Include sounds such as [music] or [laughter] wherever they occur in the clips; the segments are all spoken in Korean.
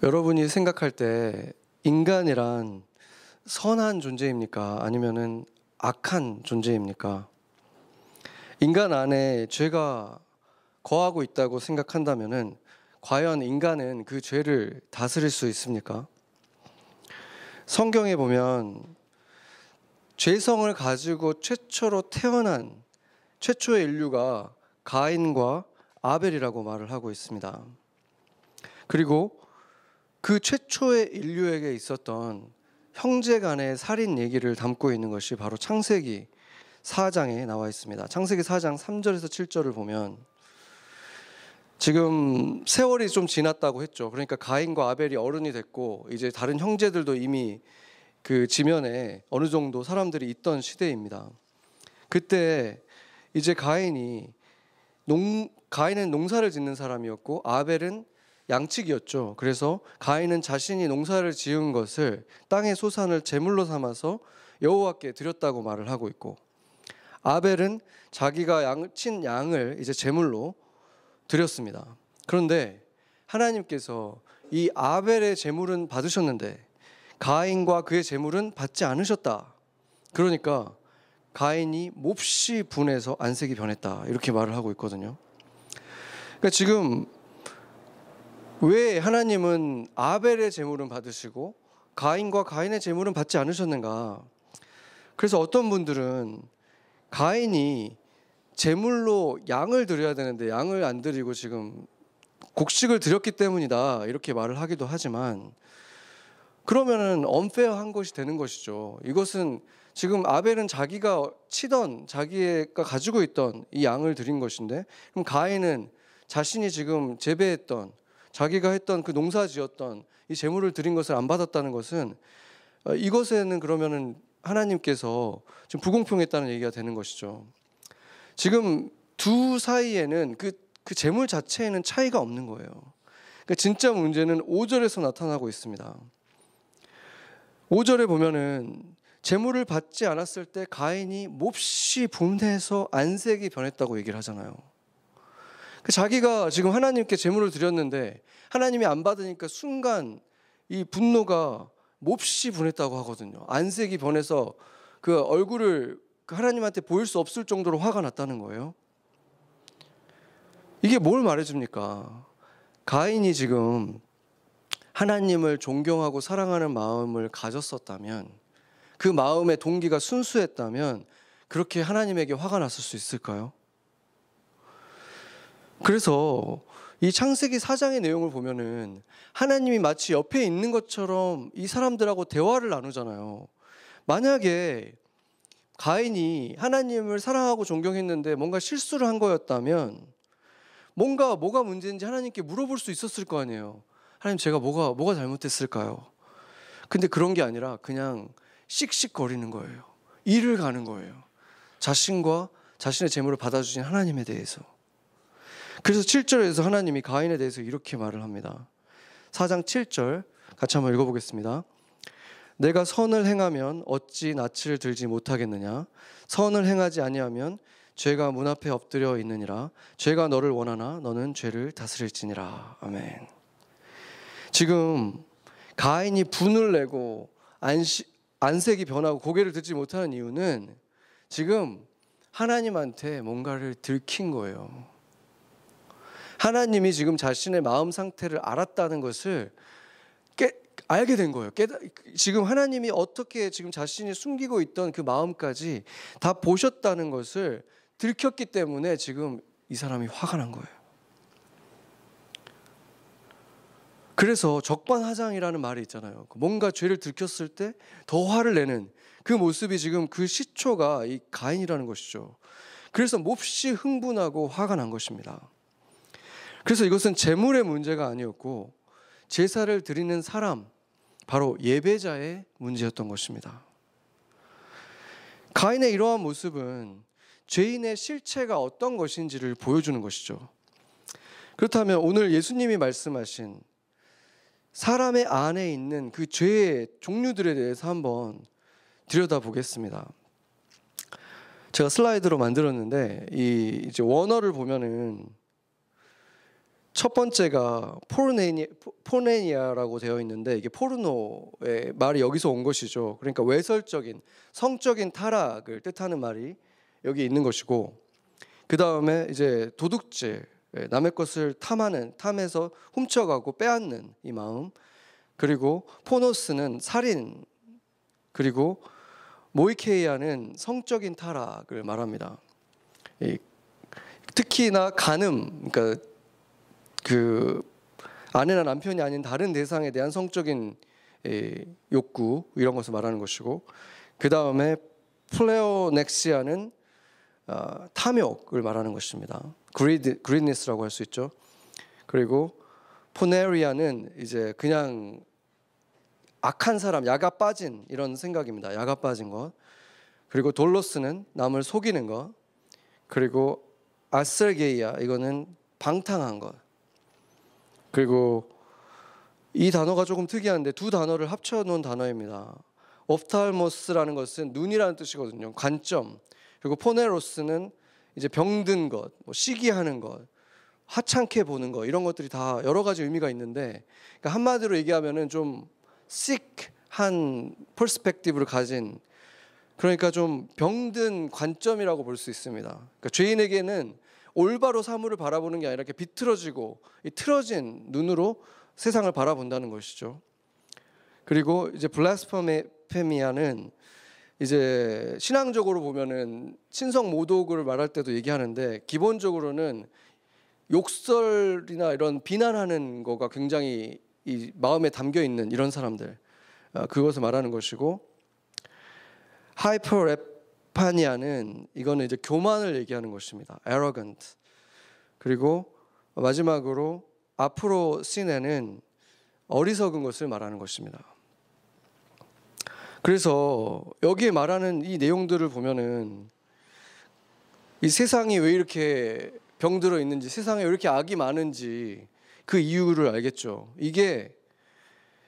여러분이 생각할 때 인간이란 선한 존재입니까? 아니면은 악한 존재입니까? 인간 안에 죄가 거하고 있다고 생각한다면은 과연 인간은 그 죄를 다스릴 수 있습니까? 성경에 보면 죄성을 가지고 최초로 태어난 최초의 인류가 가인과 아벨이라고 말을 하고 있습니다. 그리고 그 최초의 인류에게 있었던 형제 간의 살인 얘기를 담고 있는 것이 바로 창세기 4장에 나와 있습니다. 창세기 4장 3절에서 7절을 보면 지금 세월이 좀 지났다고 했죠. 그러니까 가인과 아벨이 어른이 됐고 이제 다른 형제들도 이미 그 지면에 어느 정도 사람들이 있던 시대입니다. 그때 이제 가인이 농 가인은 농사를 짓는 사람이었고 아벨은 양측이었죠. 그래서 가인은 자신이 농사를 지은 것을 땅의 소산을 제물로 삼아서 여호와께 드렸다고 말을 하고 있고 아벨은 자기가 양, 친 양을 이제 제물로 드렸습니다. 그런데 하나님께서 이 아벨의 제물은 받으셨는데 가인과 그의 제물은 받지 않으셨다. 그러니까 가인이 몹시 분해서 안색이 변했다. 이렇게 말을 하고 있거든요. 그러니까 지금 왜 하나님은 아벨의 제물은 받으시고 가인과 가인의 제물은 받지 않으셨는가? 그래서 어떤 분들은 가인이 제물로 양을 드려야 되는데 양을 안 드리고 지금 곡식을 드렸기 때문이다 이렇게 말을 하기도 하지만 그러면은 언페어한 것이 되는 것이죠. 이것은 지금 아벨은 자기가 치던 자기가 가지고 있던 이 양을 드린 것인데 그럼 가인은 자신이 지금 재배했던 자기가 했던 그 농사 지었던 이 재물을 드린 것을 안 받았다는 것은 어, 이것에는 그러면은 하나님께서 지금 부공평했다는 얘기가 되는 것이죠. 지금 두 사이에는 그, 그 재물 자체에는 차이가 없는 거예요. 그러니까 진짜 문제는 5절에서 나타나고 있습니다. 5절에 보면은 재물을 받지 않았을 때 가인이 몹시 분해서 안색이 변했다고 얘기를 하잖아요. 그 자기가 지금 하나님께 제물을 드렸는데 하나님이 안 받으니까 순간 이 분노가 몹시 분했다고 하거든요. 안색이 변해서 그 얼굴을 그 하나님한테 보일 수 없을 정도로 화가 났다는 거예요. 이게 뭘 말해줍니까? 가인이 지금 하나님을 존경하고 사랑하는 마음을 가졌었다면 그 마음의 동기가 순수했다면 그렇게 하나님에게 화가 났을 수 있을까요? 그래서 이 창세기 4장의 내용을 보면은 하나님이 마치 옆에 있는 것처럼 이 사람들하고 대화를 나누잖아요. 만약에 가인이 하나님을 사랑하고 존경했는데 뭔가 실수를 한 거였다면 뭔가 뭐가 문제인지 하나님께 물어볼 수 있었을 거 아니에요. 하나님 제가 뭐가 뭐가 잘못했을까요? 근데 그런 게 아니라 그냥 씩씩거리는 거예요. 일을 가는 거예요. 자신과 자신의 재물을 받아주신 하나님에 대해서. 그래서 7절에서 하나님이 가인에 대해서 이렇게 말을 합니다. 4장 7절 같이 한번 읽어보겠습니다. 내가 선을 행하면 어찌 낯을 들지 못하겠느냐? 선을 행하지 아니하면 죄가 문 앞에 엎드려 있느니라. 죄가 너를 원하나 너는 죄를 다스릴지니라. 아멘. 지금 가인이 분을 내고 안시, 안색이 변하고 고개를 듣지 못하는 이유는 지금 하나님한테 뭔가를 들킨 거예요. 하나님이 지금 자신의 마음 상태를 알았다는 것을 깨, 알게 된 거예요. 깨다, 지금 하나님이 어떻게 지금 자신이 숨기고 있던 그 마음까지 다 보셨다는 것을 들켰기 때문에 지금 이 사람이 화가 난 거예요. 그래서 적반하장이라는 말이 있잖아요. 뭔가 죄를 들켰을 때 더 화를 내는 그 모습이 지금 그 시초가 이 가인이라는 것이죠. 그래서 몹시 흥분하고 화가 난 것입니다. 그래서 이것은 재물의 문제가 아니었고 제사를 드리는 사람 바로 예배자의 문제였던 것입니다. 가인의 이러한 모습은 죄인의 실체가 어떤 것인지를 보여주는 것이죠. 그렇다면 오늘 예수님이 말씀하신 사람의 안에 있는 그 죄의 종류들에 대해서 한번 들여다보겠습니다. 제가 슬라이드로 만들었는데 이 이제 원어를 보면은 첫 번째가 포르네니, 포네니아라고 되어 있는데 이게 포르노의 말이 여기서 온 것이죠. 그러니까 외설적인 성적인 타락을 뜻하는 말이 여기 있는 것이고 그 다음에 이제 도둑질 예, 남의 것을 탐하는 탐해서 훔쳐가고 빼앗는 이 마음 그리고 포노스는 살인 그리고 모이케이아는 성적인 타락을 말합니다. 특히나 간음 그러니까 그 아내나 남편이 아닌 다른 대상에 대한 성적인 욕구 이런 것을 말하는 것이고 그 다음에 플레오넥시아는 어, 탐욕을 말하는 것입니다. 그리드 그리니스라고 할 수 있죠. 그리고 포네리아는 이제 그냥 악한 사람, 야가 빠진 이런 생각입니다. 야가 빠진 것. 그리고 돌로스는 남을 속이는 것. 그리고 아셀게이아 이거는 방탕한 것. 그리고 이 단어가 조금 특이한데 두 단어를 합쳐 놓은 단어입니다. 옵탈모스라는 것은 눈이라는 뜻이거든요. 관점. 그리고 포네로스는 이제 병든 것, 뭐 시기하는 것, 하찮게 보는 것 이런 것들이 다 여러 가지 의미가 있는데 그러니까 한마디로 얘기하면은 좀 sick한 퍼스펙티브를 가진 그러니까 좀 병든 관점이라고 볼 수 있습니다. 그러니까 죄인에게는 올바로 사물을 바라보는 게 아니라 이렇게 비틀어지고 이 틀어진 눈으로 세상을 바라본다는 것이죠. 그리고 이제 블라스퍼미아는 이제 신앙적으로 보면은 신성 모독을 말할 때도 얘기하는데 기본적으로는 욕설이나 이런 비난하는 거가 굉장히 이 마음에 담겨 있는 이런 사람들 어, 그것을 말하는 것이고 ὑπερηφανία는 이거는 이제 교만을 얘기하는 것입니다. arrogant 그리고 마지막으로 ἀφροσύνη는 어리석은 것을 말하는 것입니다. 그래서 여기에 말하는 이 내용들을 보면은 이 세상이 왜 이렇게 병들어 있는지, 세상에 왜 이렇게 악이 많은지 그 이유를 알겠죠. 이게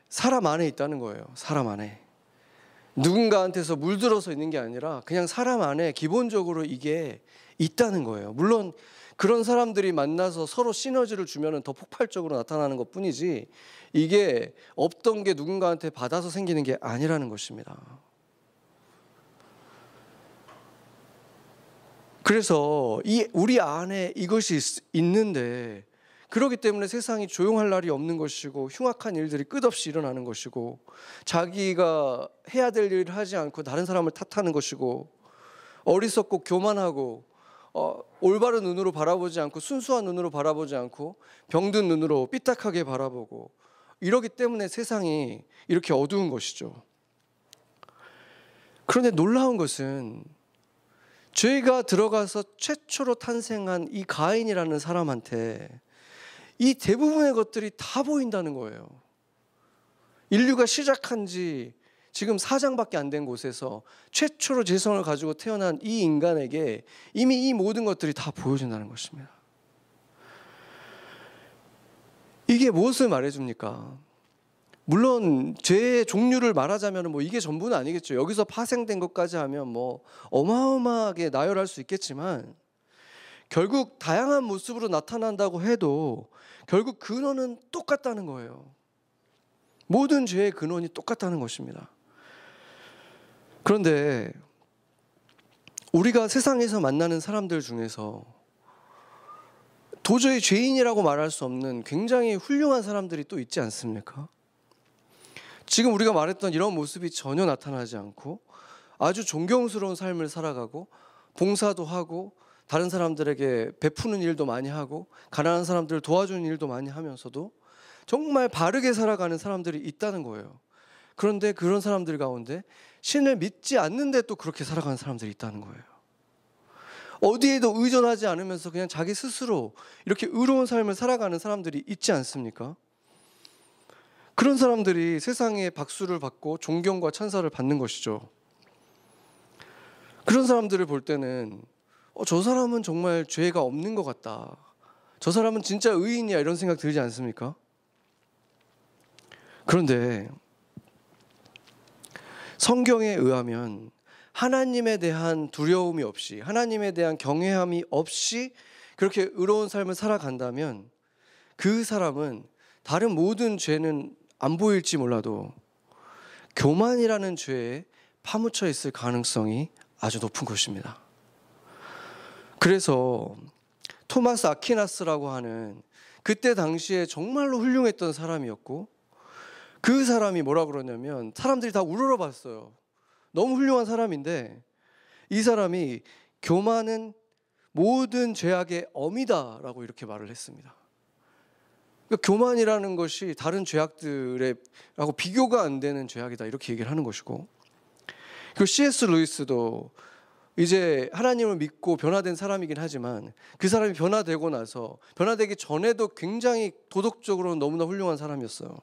사람 안에 있다는 거예요. 사람 안에. 누군가한테서 물들어서 있는 게 아니라 그냥 사람 안에 기본적으로 이게 있다는 거예요. 물론 그런 사람들이 만나서 서로 시너지를 주면 더 폭발적으로 나타나는 것 뿐이지 이게 없던 게 누군가한테 받아서 생기는 게 아니라는 것입니다. 그래서 이 우리 안에 이것이 있, 는데 그렇기 때문에 세상이 조용할 날이 없는 것이고 흉악한 일들이 끝없이 일어나는 것이고 자기가 해야 될 일을 하지 않고 다른 사람을 탓하는 것이고 어리석고 교만하고 어, 올바른 눈으로 바라보지 않고 순수한 눈으로 바라보지 않고 병든 눈으로 삐딱하게 바라보고 이러기 때문에 세상이 이렇게 어두운 것이죠. 그런데 놀라운 것은 죄가 들어가서 최초로 탄생한 이 가인이라는 사람한테 이 대부분의 것들이 다 보인다는 거예요. 인류가 시작한 지 지금 사장밖에 안 된 곳에서 최초로 재성을 가지고 태어난 이 인간에게 이미 이 모든 것들이 다 보여진다는 것입니다. 이게 무엇을 말해줍니까? 물론 죄의 종류를 말하자면 뭐 이게 전부는 아니겠죠. 여기서 파생된 것까지 하면 뭐 어마어마하게 나열할 수 있겠지만 결국 다양한 모습으로 나타난다고 해도 결국 근원은 똑같다는 거예요. 모든 죄의 근원이 똑같다는 것입니다. 그런데 우리가 세상에서 만나는 사람들 중에서 도저히 죄인이라고 말할 수 없는 굉장히 훌륭한 사람들이 또 있지 않습니까? 지금 우리가 말했던 이런 모습이 전혀 나타나지 않고 아주 존경스러운 삶을 살아가고 봉사도 하고 다른 사람들에게 베푸는 일도 많이 하고 가난한 사람들을 도와주는 일도 많이 하면서도 정말 바르게 살아가는 사람들이 있다는 거예요. 그런데 그런 사람들 가운데 신을 믿지 않는데 또 그렇게 살아가는 사람들이 있다는 거예요. 어디에도 의존하지 않으면서 그냥 자기 스스로 이렇게 의로운 삶을 살아가는 사람들이 있지 않습니까? 그런 사람들이 세상에 박수를 받고 존경과 찬사를 받는 것이죠. 그런 사람들을 볼 때는 어, 저 사람은 정말 죄가 없는 것 같다. 저 사람은 진짜 의인이야 이런 생각 들지 않습니까? 그런데 성경에 의하면 하나님에 대한 두려움이 없이 하나님에 대한 경외함이 없이 그렇게 의로운 삶을 살아간다면 그 사람은 다른 모든 죄는 안 보일지 몰라도 교만이라는 죄에 파묻혀 있을 가능성이 아주 높은 것입니다. 그래서 토마스 아퀴나스라고 하는 그때 당시에 정말로 훌륭했던 사람이었고 그 사람이 뭐라 그러냐면 사람들이 다 우러러 봤어요. 너무 훌륭한 사람인데 이 사람이 교만은 모든 죄악의 어미다라고 이렇게 말을 했습니다. 그러니까 교만이라는 것이 다른 죄악들하고 비교가 안 되는 죄악이다 이렇게 얘기를 하는 것이고 그 C.S. 루이스도 이제 하나님을 믿고 변화된 사람이긴 하지만 그 사람이 변화되고 나서 변화되기 전에도 굉장히 도덕적으로 너무나 훌륭한 사람이었어요.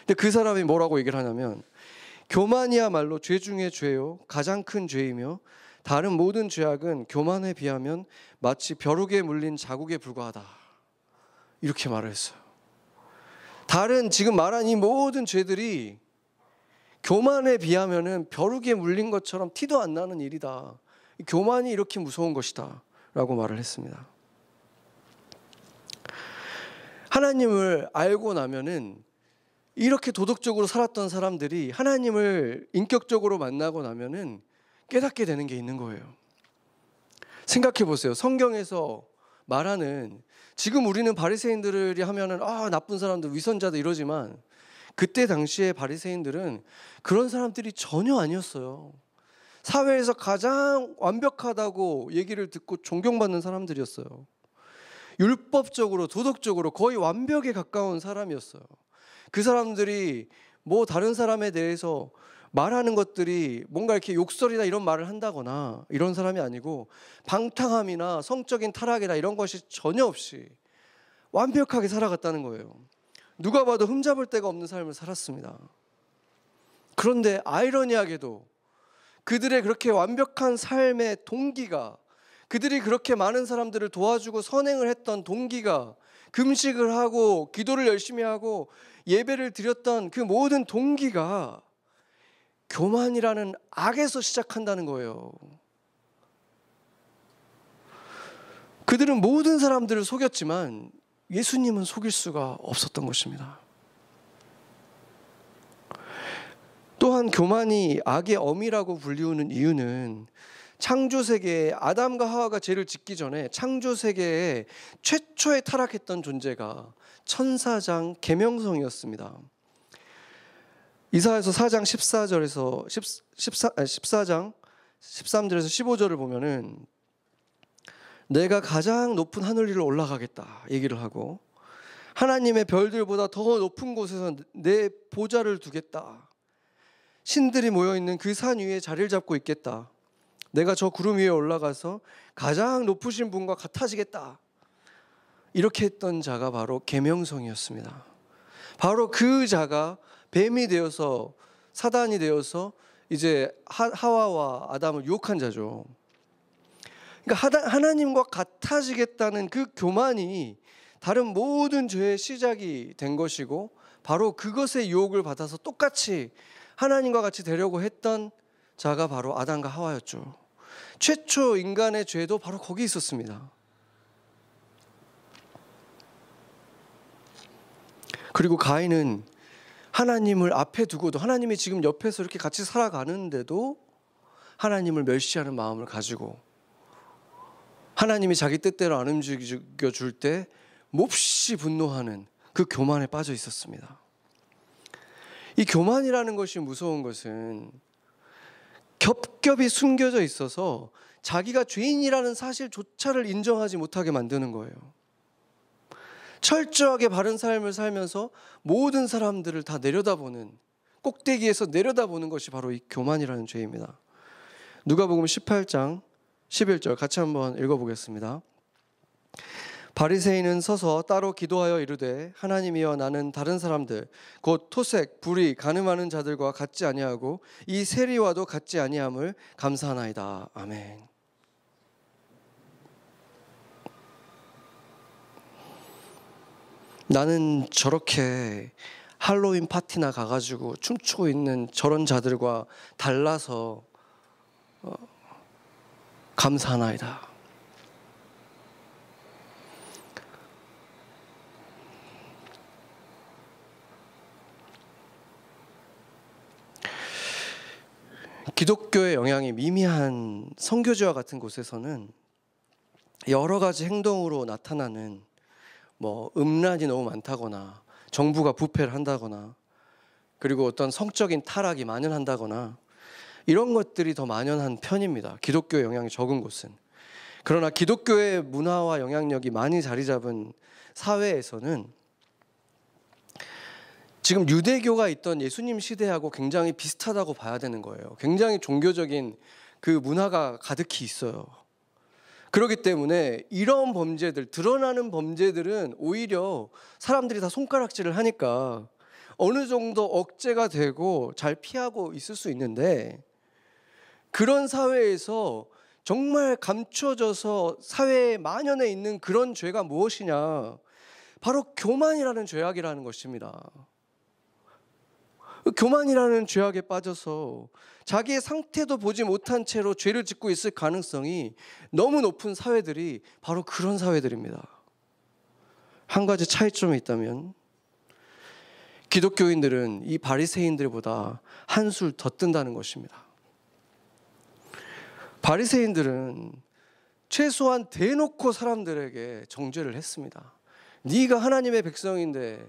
근데 그 사람이 뭐라고 얘기를 하냐면 교만이야말로 죄 중에 죄요 가장 큰 죄이며 다른 모든 죄악은 교만에 비하면 마치 벼룩에 물린 자국에 불과하다. 이렇게 말을 했어요. 다른 지금 말한 이 모든 죄들이 교만에 비하면은 벼룩에 물린 것처럼 티도 안 나는 일이다. 교만이 이렇게 무서운 것이다. 라고 말을 했습니다. 하나님을 알고 나면은 이렇게 도덕적으로 살았던 사람들이 하나님을 인격적으로 만나고 나면은 깨닫게 되는 게 있는 거예요. 생각해 보세요. 성경에서 말하는 지금 우리는 바리새인들이 하면은 아 나쁜 사람들 위선자들 이러지만 그때 당시에 바리새인들은 그런 사람들이 전혀 아니었어요. 사회에서 가장 완벽하다고 얘기를 듣고 존경받는 사람들이었어요. 율법적으로 도덕적으로 거의 완벽에 가까운 사람이었어요. 그 사람들이 뭐 다른 사람에 대해서 말하는 것들이 뭔가 이렇게 욕설이나 이런 말을 한다거나 이런 사람이 아니고 방탕함이나 성적인 타락이나 이런 것이 전혀 없이 완벽하게 살아갔다는 거예요. 누가 봐도 흠잡을 데가 없는 삶을 살았습니다. 그런데 아이러니하게도 그들의 그렇게 완벽한 삶의 동기가 그들이 그렇게 많은 사람들을 도와주고 선행을 했던 동기가 금식을 하고 기도를 열심히 하고 예배를 드렸던 그 모든 동기가 교만이라는 악에서 시작한다는 거예요. 그들은 모든 사람들을 속였지만 예수님은 속일 수가 없었던 것입니다. 또한 교만이 악의 어미라고 불리우는 이유는 창조 세계에 아담과 하와가 죄를 짓기 전에 창조 세계에 최초에 타락했던 존재가 천사장 계명성이었습니다. 이사에서 4장 14절에서 14, 14 장 13절에서 15절을 보면은 내가 가장 높은 하늘 위로 올라가겠다 얘기를 하고 하나님의 별들보다 더 높은 곳에서 내 보좌를 두겠다. 신들이 모여 있는 그 산 위에 자리를 잡고 있겠다. 내가 저 구름 위에 올라가서 가장 높으신 분과 같아지겠다. 이렇게 했던 자가 바로 계명성이었습니다. 바로 그 자가 뱀이 되어서 사단이 되어서 이제 하와와 아담을 유혹한 자죠. 그러니까 하나님과 같아지겠다는 그 교만이 다른 모든 죄의 시작이 된 것이고 바로 그것의 유혹을 받아서 똑같이 하나님과 같이 되려고 했던 자가 바로 아담과 하와였죠. 최초 인간의 죄도 바로 거기 있었습니다. 그리고 가인은 하나님을 앞에 두고도 하나님이 지금 옆에서 이렇게 같이 살아가는데도 하나님을 멸시하는 마음을 가지고 하나님이 자기 뜻대로 안 움직여 줄 때 몹시 분노하는 그 교만에 빠져 있었습니다. 이 교만이라는 것이 무서운 것은 겹겹이 숨겨져 있어서 자기가 죄인이라는 사실조차를 인정하지 못하게 만드는 거예요. 철저하게 바른 삶을 살면서 모든 사람들을 다 내려다보는 꼭대기에서 내려다보는 것이 바로 이 교만이라는 죄입니다. 누가복음 18장 11절 같이 한번 읽어보겠습니다. 바리새인은 서서 따로 기도하여 이르되 하나님이여 나는 다른 사람들 곧 토색 불의 가늠하는 자들과 같지 아니하고 이 세리와도 같지 아니함을 감사하나이다 아멘. 나는 저렇게 할로윈 파티나 가가지고 춤추고 있는 저런 자들과 달라서 어, 감사하나이다. 기독교의 영향이 미미한 선교지와 같은 곳에서는 여러 가지 행동으로 나타나는 뭐 음란이 너무 많다거나 정부가 부패를 한다거나 그리고 어떤 성적인 타락이 만연한다거나 이런 것들이 더 만연한 편입니다. 기독교 영향이 적은 곳은. 그러나 기독교의 문화와 영향력이 많이 자리 잡은 사회에서는 지금 유대교가 있던 예수님 시대하고 굉장히 비슷하다고 봐야 되는 거예요. 굉장히 종교적인 그 문화가 가득히 있어요. 그렇기 때문에 이런 범죄들, 드러나는 범죄들은 오히려 사람들이 다 손가락질을 하니까 어느 정도 억제가 되고 잘 피하고 있을 수 있는데 그런 사회에서 정말 감춰져서 사회에 만연해 있는 그런 죄가 무엇이냐? 바로 교만이라는 죄악이라는 것입니다. 교만이라는 죄악에 빠져서 자기의 상태도 보지 못한 채로 죄를 짓고 있을 가능성이 너무 높은 사회들이 바로 그런 사회들입니다. 한 가지 차이점이 있다면 기독교인들은 이 바리새인들보다 한술 더 뜬다는 것입니다. 바리새인들은 최소한 대놓고 사람들에게 정죄를 했습니다. 네가 하나님의 백성인데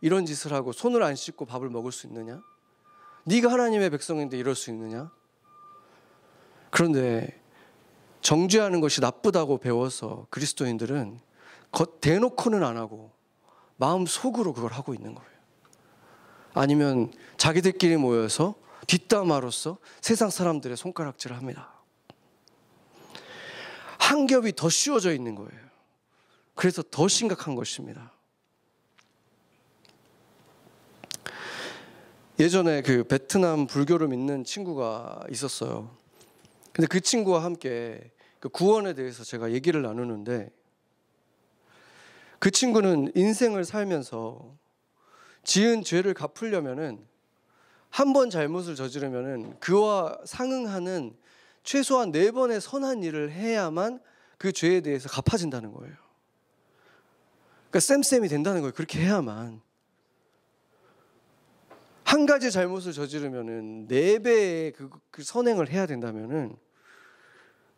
이런 짓을 하고 손을 안 씻고 밥을 먹을 수 있느냐? 네가 하나님의 백성인데 이럴 수 있느냐? 그런데 정죄하는 것이 나쁘다고 배워서 그리스도인들은 겉 대놓고는 안 하고 마음 속으로 그걸 하고 있는 거예요. 아니면 자기들끼리 모여서 뒷담화로서 세상 사람들의 손가락질을 합니다. 한 겹이 더 씌워져 있는 거예요. 그래서 더 심각한 것입니다. 예전에 그 베트남 불교를 믿는 친구가 있었어요. 근데 그 친구와 함께 그 구원에 대해서 제가 얘기를 나누는데 그 친구는 인생을 살면서 지은 죄를 갚으려면은 한 번 잘못을 저지르면은 그와 상응하는 최소한 네 번의 선한 일을 해야만 그 죄에 대해서 갚아진다는 거예요. 그러니까 쌤쌤이 된다는 거예요. 그렇게 해야만. 한 가지 잘못을 저지르면은 네 배의 그, 그 선행을 해야 된다면은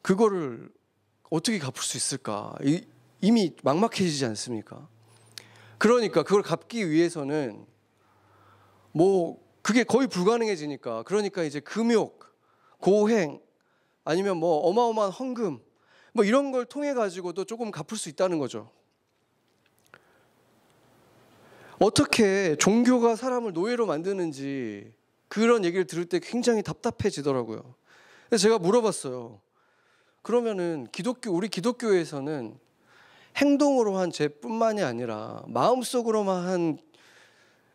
그거를 어떻게 갚을 수 있을까? 이, 이미 막막해지지 않습니까? 그러니까 그걸 갚기 위해서는 뭐 그게 거의 불가능해지니까 그러니까 이제 금욕, 고행 아니면 뭐 어마어마한 헌금 뭐 이런 걸 통해 가지고도 조금 갚을 수 있다는 거죠. 어떻게 종교가 사람을 노예로 만드는지 그런 얘기를 들을 때 굉장히 답답해지더라고요. 그래서 제가 물어봤어요. 그러면은 기독교 우리 기독교에서는 행동으로 한 죄뿐만이 아니라 마음속으로만 한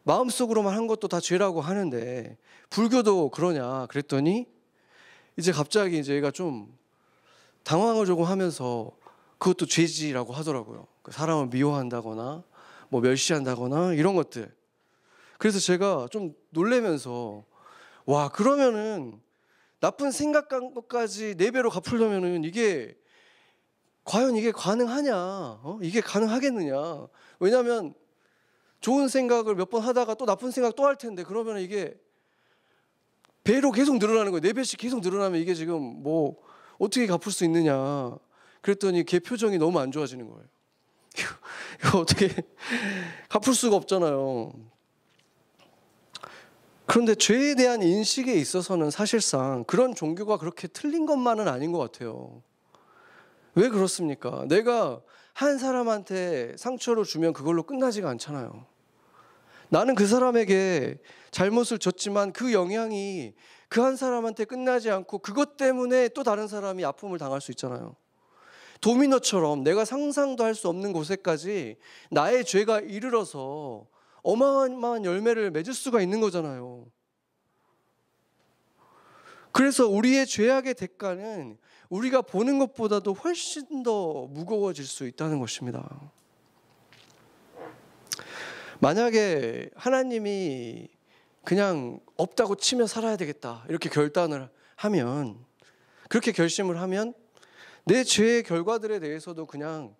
마음속으로만 한 것도 다 죄라고 하는데 불교도 그러냐 그랬더니 이제 갑자기 이제 얘가 좀 당황을 조금 하면서 그것도 죄지라고 하더라고요. 그 사람을 미워한다거나 뭐 멸시한다거나 이런 것들. 그래서 제가 좀 놀래면서 와 그러면은 나쁜 생각한 것까지 네 배로 갚으려면은 이게 과연 이게 가능하냐? 어? 이게 가능하겠느냐? 왜냐하면 좋은 생각을 몇 번 하다가 또 나쁜 생각 또 할 텐데 그러면 이게 배로 계속 늘어나는 거예요. 네 배씩 계속 늘어나면 이게 지금 뭐 어떻게 갚을 수 있느냐? 그랬더니 걔 표정이 너무 안 좋아지는 거예요. 이거 어떻게 [laughs] 갚을 수가 없잖아요. 그런데 죄에 대한 인식에 있어서는 사실상 그런 종교가 그렇게 틀린 것만은 아닌 것 같아요. 왜 그렇습니까? 내가 한 사람한테 상처를 주면 그걸로 끝나지가 않잖아요. 나는 그 사람에게 잘못을 줬지만 그 영향이 그 한 사람한테 끝나지 않고 그것 때문에 또 다른 사람이 아픔을 당할 수 있잖아요. 도미노처럼 내가 상상도 할 수 없는 곳에까지 나의 죄가 이르러서 어마어마한 열매를 맺을 수가 있는 거잖아요. 그래서 우리의 죄악의 대가는 우리가 보는 것보다도 훨씬 더 무거워질 수 있다는 것입니다. 만약에 하나님이 그냥 없다고 치며 살아야 되겠다 이렇게 결단을 하면 그렇게 결심을 하면 내 죄의 결과들에 대해서도 그냥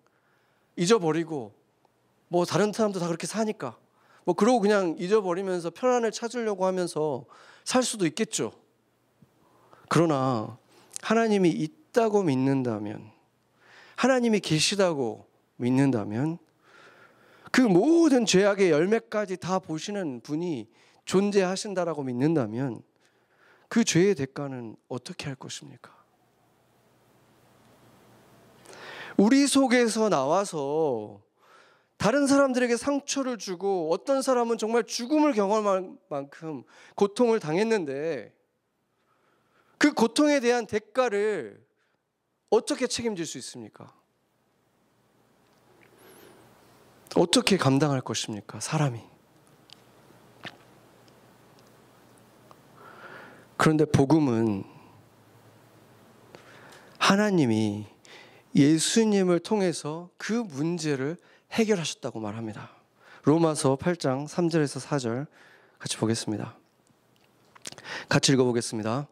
잊어버리고 뭐 다른 사람도 다 그렇게 사니까 뭐 그러고 그냥 잊어버리면서 편안을 찾으려고 하면서 살 수도 있겠죠. 그러나 하나님이 있다고 믿는다면 하나님이 계시다고 믿는다면 그 모든 죄악의 열매까지 다 보시는 분이 존재하신다라고 믿는다면 그 죄의 대가는 어떻게 할 것입니까? 우리 속에서 나와서 다른 사람들에게 상처를 주고 어떤 사람은 정말 죽음을 경험할 만큼 고통을 당했는데 그 고통에 대한 대가를 어떻게 책임질 수 있습니까? 어떻게 감당할 것입니까? 사람이. 그런데 복음은 하나님이 예수님을 통해서 그 문제를 해결하셨다고 말합니다. 로마서 8장 3절에서 4절 같이 보겠습니다. 같이 읽어보겠습니다.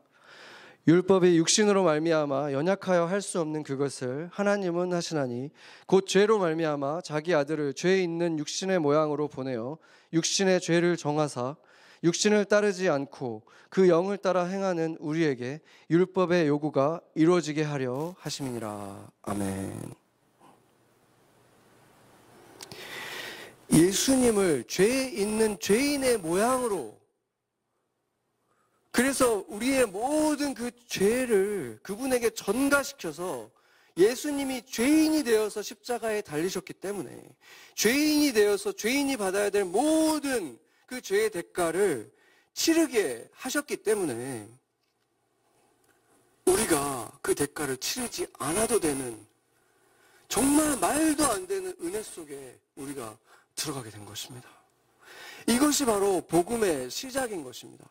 율법이 육신으로 말미암아 연약하여 할 수 없는 그것을 하나님은 하시나니 곧 죄로 말미암아 자기 아들을 죄 있는 육신의 모양으로 보내어 육신의 죄를 정하사 육신을 따르지 않고 그 영을 따라 행하는 우리에게 율법의 요구가 이루어지게 하려 하심이니라. 아멘. 예수님을 죄 있는 죄인의 모양으로 그래서 우리의 모든 그 죄를 그분에게 전가시켜서 예수님이 죄인이 되어서 십자가에 달리셨기 때문에 죄인이 되어서 죄인이 받아야 될 모든 그 죄의 대가를 치르게 하셨기 때문에 우리가 그 대가를 치르지 않아도 되는 정말 말도 안 되는 은혜 속에 우리가 들어가게 된 것입니다. 이것이 바로 복음의 시작인 것입니다.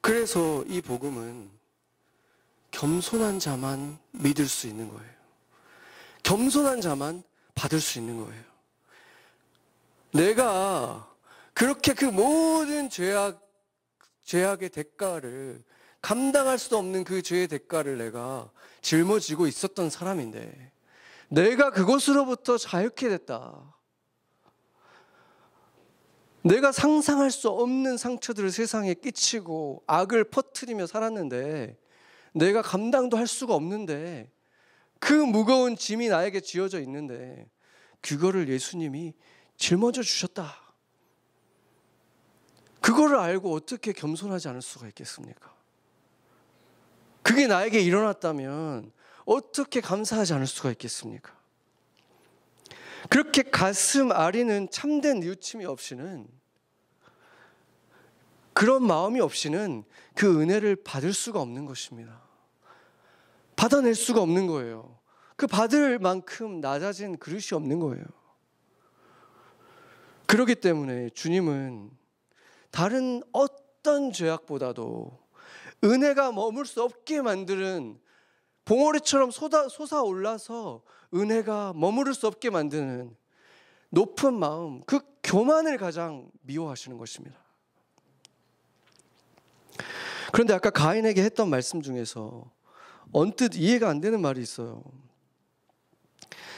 그래서 이 복음은 겸손한 자만 믿을 수 있는 거예요. 겸손한 자만 받을 수 있는 거예요. 내가 그렇게 그 모든 죄악, 죄악의 대가를 감당할 수 없는 그 죄의 대가를 내가 짊어지고 있었던 사람인데, 내가 그것으로부터 자유케 됐다. 내가 상상할 수 없는 상처들을 세상에 끼치고 악을 퍼뜨리며 살았는데 내가 감당도 할 수가 없는데 그 무거운 짐이 나에게 지어져 있는데 그거를 예수님이 짊어져 주셨다. 그거를 알고 어떻게 겸손하지 않을 수가 있겠습니까? 그게 나에게 일어났다면 어떻게 감사하지 않을 수가 있겠습니까? 그렇게 가슴 아리는 참된 뉘우침이 없이는 그런 마음이 없이는 그 은혜를 받을 수가 없는 것입니다. 받아낼 수가 없는 거예요. 그 받을 만큼 낮아진 그릇이 없는 거예요. 그렇기 때문에 주님은 다른 어떤 죄악보다도 은혜가 머물 수 없게 만드는 봉오리처럼 솟아, 솟아올라서 은혜가 머무를 수 없게 만드는 높은 마음, 그 교만을 가장 미워하시는 것입니다. 그런데 아까 가인에게 했던 말씀 중에서 언뜻 이해가 안 되는 말이 있어요.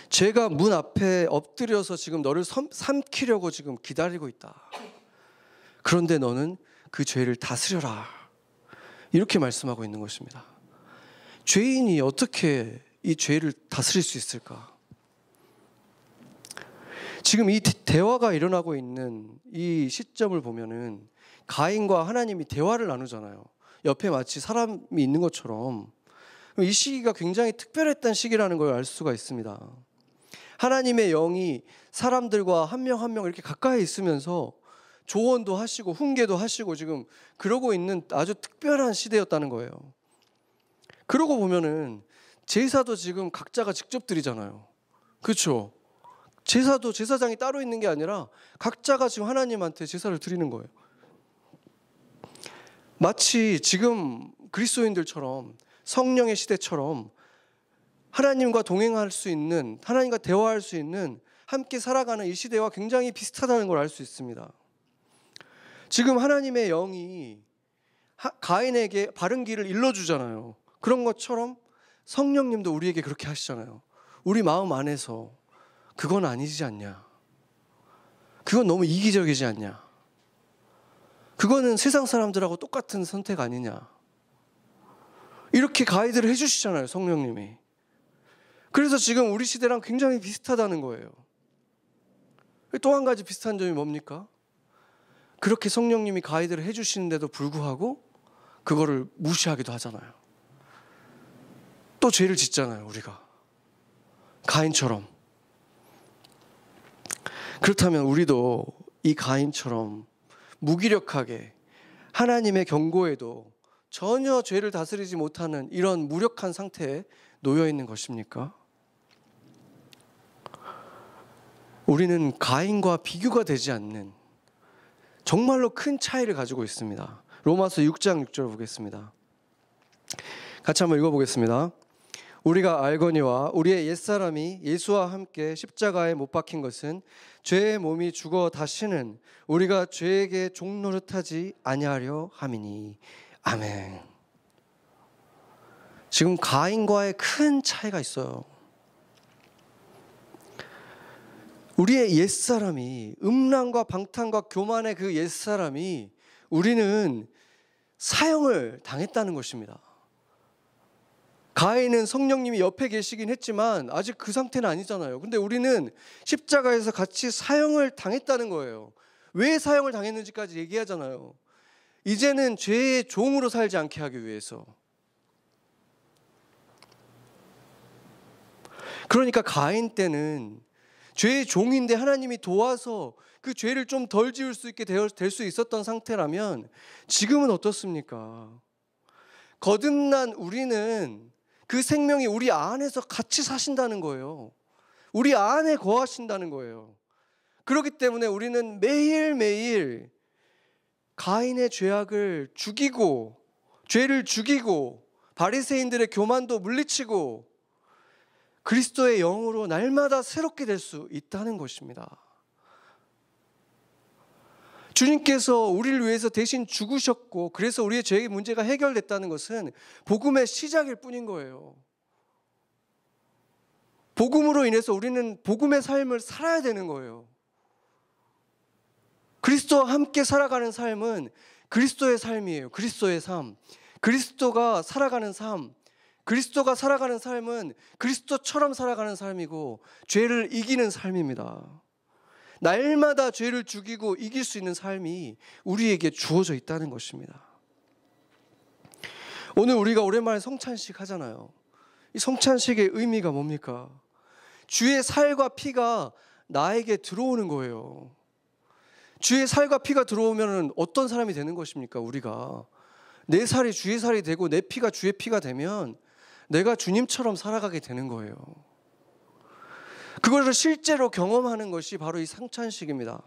죄가 문 앞에 엎드려서 지금 너를 삼키려고 지금 기다리고 있다. 그런데 너는 그 죄를 다스려라. 이렇게 말씀하고 있는 것입니다. 죄인이 어떻게 이 죄를 다스릴 수 있을까? 지금 이 대화가 일어나고 있는 이 시점을 보면은 가인과 하나님이 대화를 나누잖아요. 옆에 마치 사람이 있는 것처럼 이 시기가 굉장히 특별했던 시기라는 걸 알 수가 있습니다. 하나님의 영이 사람들과 한 명 한 명 이렇게 가까이 있으면서 조언도 하시고 훈계도 하시고 지금 그러고 있는 아주 특별한 시대였다는 거예요. 그러고 보면은 제사도 지금 각자가 직접 드리잖아요. 그렇죠? 제사도 제사장이 따로 있는 게 아니라 각자가 지금 하나님한테 제사를 드리는 거예요. 마치 지금 그리스도인들처럼 성령의 시대처럼 하나님과 동행할 수 있는 하나님과 대화할 수 있는 함께 살아가는 이 시대와 굉장히 비슷하다는 걸 알 수 있습니다. 지금 하나님의 영이 가인에게 바른 길을 일러주잖아요. 그런 것처럼 성령님도 우리에게 그렇게 하시잖아요. 우리 마음 안에서 그건 아니지 않냐. 그건 너무 이기적이지 않냐. 그거는 세상 사람들하고 똑같은 선택 아니냐. 이렇게 가이드를 해주시잖아요, 성령님이. 그래서 지금 우리 시대랑 굉장히 비슷하다는 거예요. 또 한 가지 비슷한 점이 뭡니까? 그렇게 성령님이 가이드를 해주시는데도 불구하고 그거를 무시하기도 하잖아요. 또 죄를 짓잖아요, 우리가. 가인처럼. 그렇다면 우리도 이 가인처럼 무기력하게 하나님의 경고에도 전혀 죄를 다스리지 못하는 이런 무력한 상태에 놓여 있는 것입니까? 우리는 가인과 비교가 되지 않는 정말로 큰 차이를 가지고 있습니다. 로마서 6장 6절 보겠습니다. 같이 한번 읽어보겠습니다. 우리가 알거니와 우리의 옛사람이 예수와 함께 십자가에 못 박힌 것은 죄의 몸이 죽어 다시는 우리가 죄에게 종노릇하지 아니하려 함이니 아멘. 지금 가인과의 큰 차이가 있어요. 우리의 옛사람이 음란과 방탕과 교만의 그 옛사람이 우리는 사형을 당했다는 것입니다. 가인은 성령님이 옆에 계시긴 했지만 아직 그 상태는 아니잖아요. 근데 우리는 십자가에서 같이 사형을 당했다는 거예요. 왜 사형을 당했는지까지 얘기하잖아요. 이제는 죄의 종으로 살지 않게 하기 위해서. 그러니까 가인 때는 죄의 종인데 하나님이 도와서 그 죄를 좀 덜 지을 수 있게 될 수 있었던 상태라면 지금은 어떻습니까? 거듭난 우리는 그 생명이 우리 안에서 같이 사신다는 거예요. 우리 안에 거하신다는 거예요. 그렇기 때문에 우리는 매일매일 가인의 죄악을 죽이고 죄를 죽이고 바리새인들의 교만도 물리치고 그리스도의 영으로 날마다 새롭게 될 수 있다는 것입니다. 주님께서 우리를 위해서 대신 죽으셨고 그래서 우리의 죄의 문제가 해결됐다는 것은 복음의 시작일 뿐인 거예요. 복음으로 인해서 우리는 복음의 삶을 살아야 되는 거예요. 그리스도와 함께 살아가는 삶은 그리스도의 삶이에요. 그리스도의 삶. 그리스도가 살아가는 삶. 그리스도가 살아가는 삶은 그리스도처럼 살아가는 삶이고 죄를 이기는 삶입니다. 날마다 죄를 죽이고 이길 수 있는 삶이 우리에게 주어져 있다는 것입니다. 오늘 우리가 오랜만에 성찬식 하잖아요. 이 성찬식의 의미가 뭡니까? 주의 살과 피가 나에게 들어오는 거예요. 주의 살과 피가 들어오면 어떤 사람이 되는 것입니까? 우리가 내 살이 주의 살이 되고 내 피가 주의 피가 되면 내가 주님처럼 살아가게 되는 거예요. 그것을 실제로 경험하는 것이 바로 이 상찬식입니다.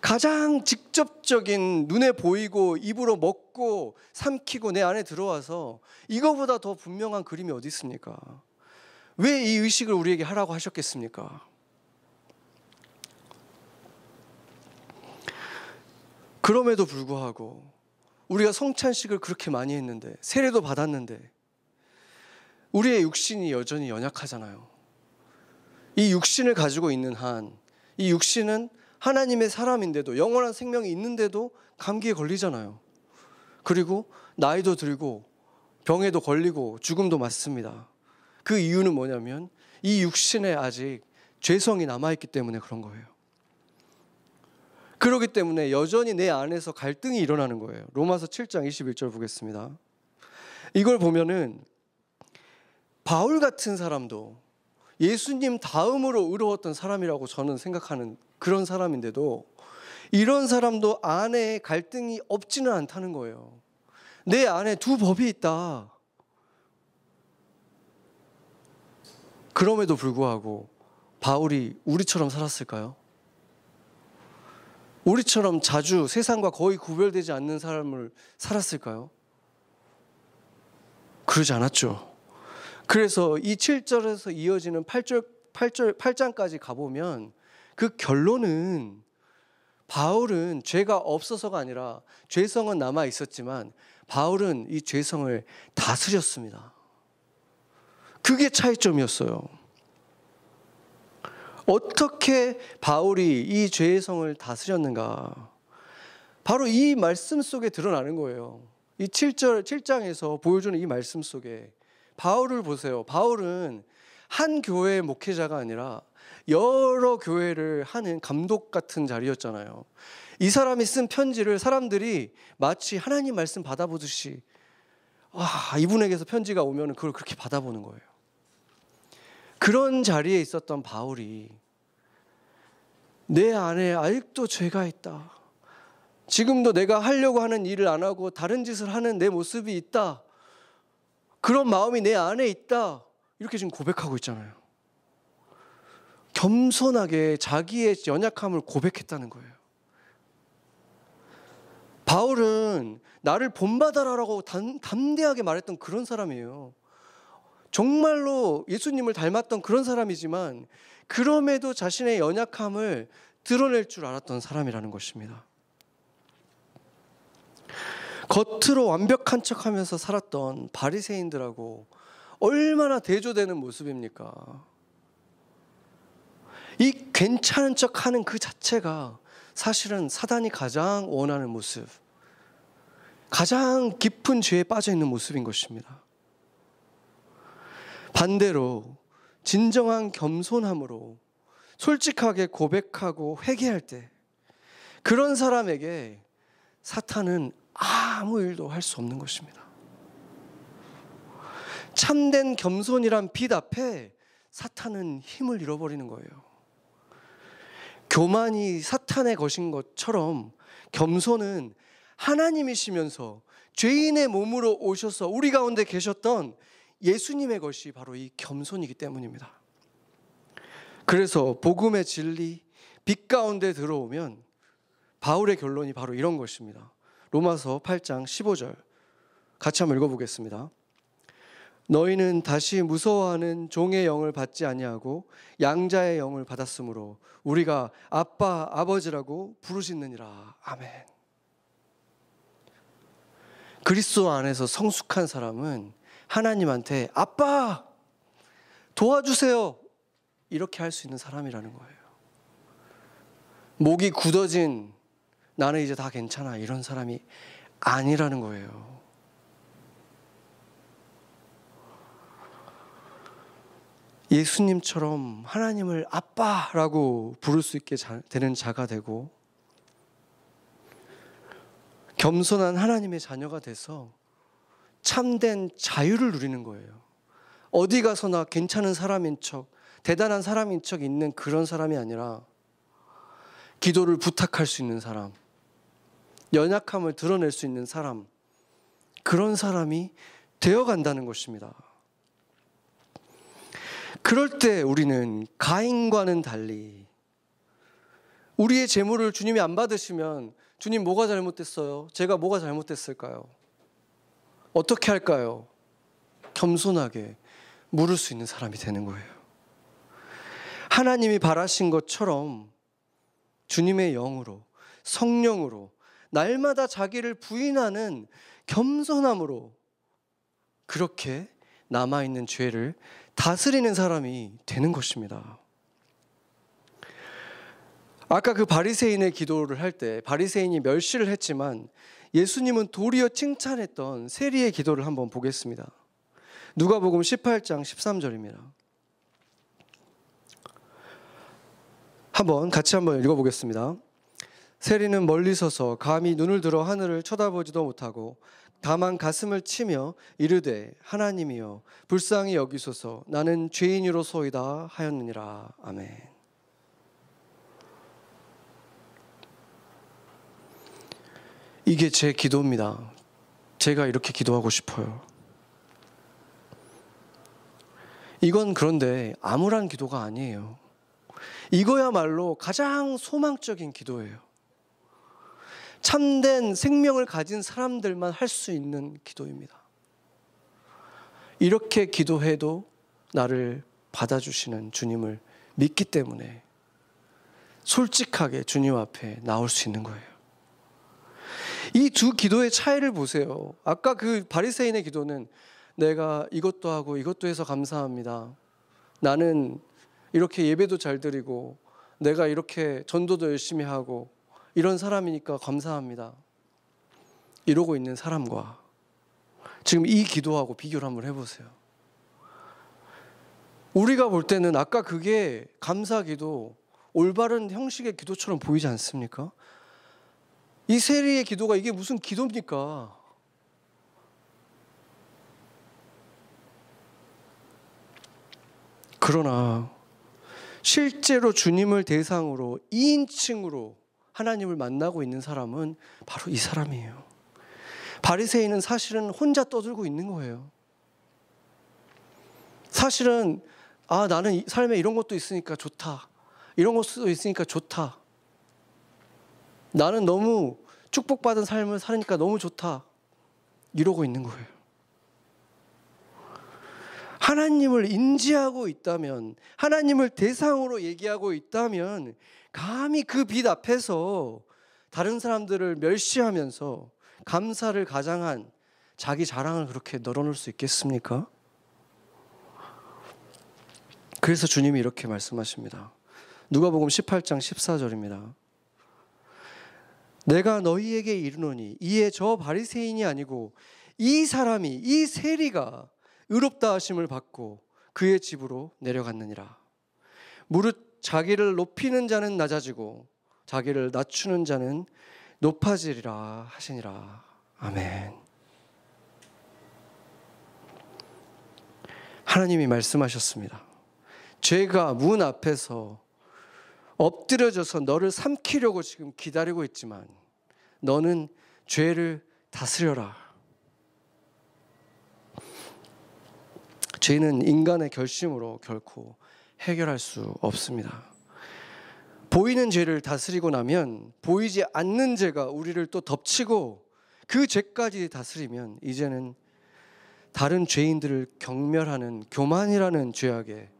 가장 직접적인 눈에 보이고 입으로 먹고 삼키고 내 안에 들어와서 이거보다 더 분명한 그림이 어디 있습니까? 왜 이 의식을 우리에게 하라고 하셨겠습니까? 그럼에도 불구하고 우리가 성찬식을 그렇게 많이 했는데 세례도 받았는데 우리의 육신이 여전히 연약하잖아요. 이 육신을 가지고 있는 한 이 육신은 하나님의 사람인데도 영원한 생명이 있는데도 감기에 걸리잖아요. 그리고 나이도 들고 병에도 걸리고 죽음도 맞습니다. 그 이유는 뭐냐면 이 육신에 아직 죄성이 남아있기 때문에 그런 거예요. 그렇기 때문에 여전히 내 안에서 갈등이 일어나는 거예요. 로마서 7장 21절 보겠습니다. 이걸 보면은 바울 같은 사람도 예수님 다음으로 의로웠던 사람이라고 저는 생각하는 그런 사람인데도 이런 사람도 안에 갈등이 없지는 않다는 거예요. 내 안에 두 법이 있다. 그럼에도 불구하고 바울이 우리처럼 살았을까요? 우리처럼 자주 세상과 거의 구별되지 않는 삶을 살았을까요? 그러지 않았죠. 그래서 이 7절에서 이어지는 8절, 8절, 8장까지 가보면 그 결론은 바울은 죄가 없어서가 아니라 죄성은 남아 있었지만 바울은 이 죄성을 다스렸습니다. 그게 차이점이었어요. 어떻게 바울이 이 죄의 성을 다스렸는가? 바로 이 말씀 속에 드러나는 거예요. 이 7절 7장에서 보여주는 이 말씀 속에 바울을 보세요. 바울은 한 교회의 목회자가 아니라 여러 교회를 하는 감독 같은 자리였잖아요. 이 사람이 쓴 편지를 사람들이 마치 하나님 말씀 받아보듯이 아, 이분에게서 편지가 오면 그걸 그렇게 받아보는 거예요. 그런 자리에 있었던 바울이 내 안에 아직도 죄가 있다. 지금도 내가 하려고 하는 일을 안 하고 다른 짓을 하는 내 모습이 있다. 그런 마음이 내 안에 있다. 이렇게 지금 고백하고 있잖아요. 겸손하게 자기의 연약함을 고백했다는 거예요. 바울은 나를 본받아라라고 담대하게 말했던 그런 사람이에요. 정말로 예수님을 닮았던 그런 사람이지만 그럼에도 자신의 연약함을 드러낼 줄 알았던 사람이라는 것입니다. 겉으로 완벽한 척하면서 살았던 바리새인들하고 얼마나 대조되는 모습입니까? 이 괜찮은 척하는 그 자체가 사실은 사단이 가장 원하는 모습, 가장 깊은 죄에 빠져 있는 모습인 것입니다. 반대로 진정한 겸손함으로 솔직하게 고백하고 회개할 때 그런 사람에게 사탄은 아무 일도 할 수 없는 것입니다. 참된 겸손이란 빛 앞에 사탄은 힘을 잃어버리는 거예요. 교만이 사탄의 것인 것처럼 겸손은 하나님이시면서 죄인의 몸으로 오셔서 우리 가운데 계셨던 예수님의 것이 바로 이 겸손이기 때문입니다. 그래서 복음의 진리, 빛 가운데 들어오면 바울의 결론이 바로 이런 것입니다. 로마서 8장 15절 같이 한번 읽어보겠습니다. 너희는 다시 무서워하는 종의 영을 받지 아니하고 양자의 영을 받았으므로 우리가 아빠 아버지라고 부르시느니라. 아멘. 그리스도 안에서 성숙한 사람은 하나님한테 아빠 도와주세요. 이렇게 할 수 있는 사람이라는 거예요. 목이 굳어진 나는 이제 다 괜찮아. 이런 사람이 아니라는 거예요. 예수님처럼 하나님을 아빠라고 부를 수 있게 되는 자가 되고 겸손한 하나님의 자녀가 돼서 참된 자유를 누리는 거예요. 어디 가서나 괜찮은 사람인 척, 대단한 사람인 척 있는 그런 사람이 아니라 기도를 부탁할 수 있는 사람, 연약함을 드러낼 수 있는 사람, 그런 사람이 되어 간다는 것입니다. 그럴 때 우리는 가인과는 달리 우리의 재물을 주님이 안 받으시면 주님 뭐가 잘못됐어요? 제가 뭐가 잘못됐을까요? 어떻게 할까요? 겸손하게 물을 수 있는 사람이 되는 거예요. 하나님이 바라신 것처럼 주님의 영으로 성령으로 날마다 자기를 부인하는 겸손함으로 그렇게 남아있는 죄를 다스리는 사람이 되는 것입니다. 아까 그 바리새인의 기도를 할 때 바리새인이 멸시를 했지만 예수님은 도리어 칭찬했던 세리의 기도를 한번 보겠습니다. 누가복음 18장 13절입니다. 한번 같이 한번 읽어 보겠습니다. 세리는 멀리 서서 감히 눈을 들어 하늘을 쳐다보지도 못하고 다만 가슴을 치며 이르되 하나님이여 불쌍히 여기소서 나는 죄인으로소이다 하였느니라 아멘. 이게 제 기도입니다. 제가 이렇게 기도하고 싶어요. 이건 그런데 암울한 기도가 아니에요. 이거야말로 가장 소망적인 기도예요. 참된 생명을 가진 사람들만 할 수 있는 기도입니다. 이렇게 기도해도 나를 받아주시는 주님을 믿기 때문에 솔직하게 주님 앞에 나올 수 있는 거예요. 이 두 기도의 차이를 보세요. 아까 그 바리새인의 기도는 내가 이것도 하고 이것도 해서 감사합니다. 나는 이렇게 예배도 잘 드리고 내가 이렇게 전도도 열심히 하고 이런 사람이니까 감사합니다. 이러고 있는 사람과 지금 이 기도하고 비교를 한번 해보세요. 우리가 볼 때는 아까 그게 감사 기도 올바른 형식의 기도처럼 보이지 않습니까? 이 세리의 기도가 이게 무슨 기도입니까? 그러나 실제로 주님을 대상으로 2인칭으로 하나님을 만나고 있는 사람은 바로 이 사람이에요. 바리새인은 사실은 혼자 떠들고 있는 거예요. 사실은 아 나는 삶에 이런 것도 있으니까 좋다. 이런 것도 있으니까 좋다. 나는 너무 축복받은 삶을 살으니까 너무 좋다. 이러고 있는 거예요. 하나님을 인지하고 있다면, 하나님을 대상으로 얘기하고 있다면, 감히 그 빛 앞에서 다른 사람들을 멸시하면서 감사를 가장한 자기 자랑을 그렇게 널어놓을 수 있겠습니까? 그래서 주님이 이렇게 말씀하십니다. 누가복음 18장 14절입니다. 내가 너희에게 이르노니 이에 저 바리새인이 아니고 이 사람이 이 세리가 의롭다 하심을 받고 그의 집으로 내려갔느니라. 무릇 자기를 높이는 자는 낮아지고 자기를 낮추는 자는 높아지리라 하시니라. 아멘. 하나님이 말씀하셨습니다. 죄가 문 앞에서 엎드려져서 너를 삼키려고 지금 기다리고 있지만 너는 죄를 다스려라. 죄는 인간의 결심으로 결코 해결할 수 없습니다. 보이는 죄를 다스리고 나면 보이지 않는 죄가 우리를 또 덮치고 그 죄까지 다스리면 이제는 다른 죄인들을 경멸하는 교만이라는 죄악에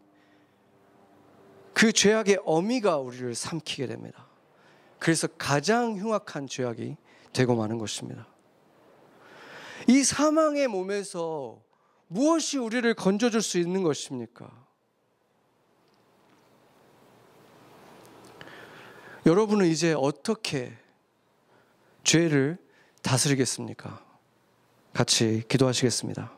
그 죄악의 어미가 우리를 삼키게 됩니다. 그래서 가장 흉악한 죄악이 되고 마는 것입니다. 이 사망의 몸에서 무엇이 우리를 건져줄 수 있는 것입니까? 여러분은 이제 어떻게 죄를 다스리겠습니까? 같이 기도하시겠습니다.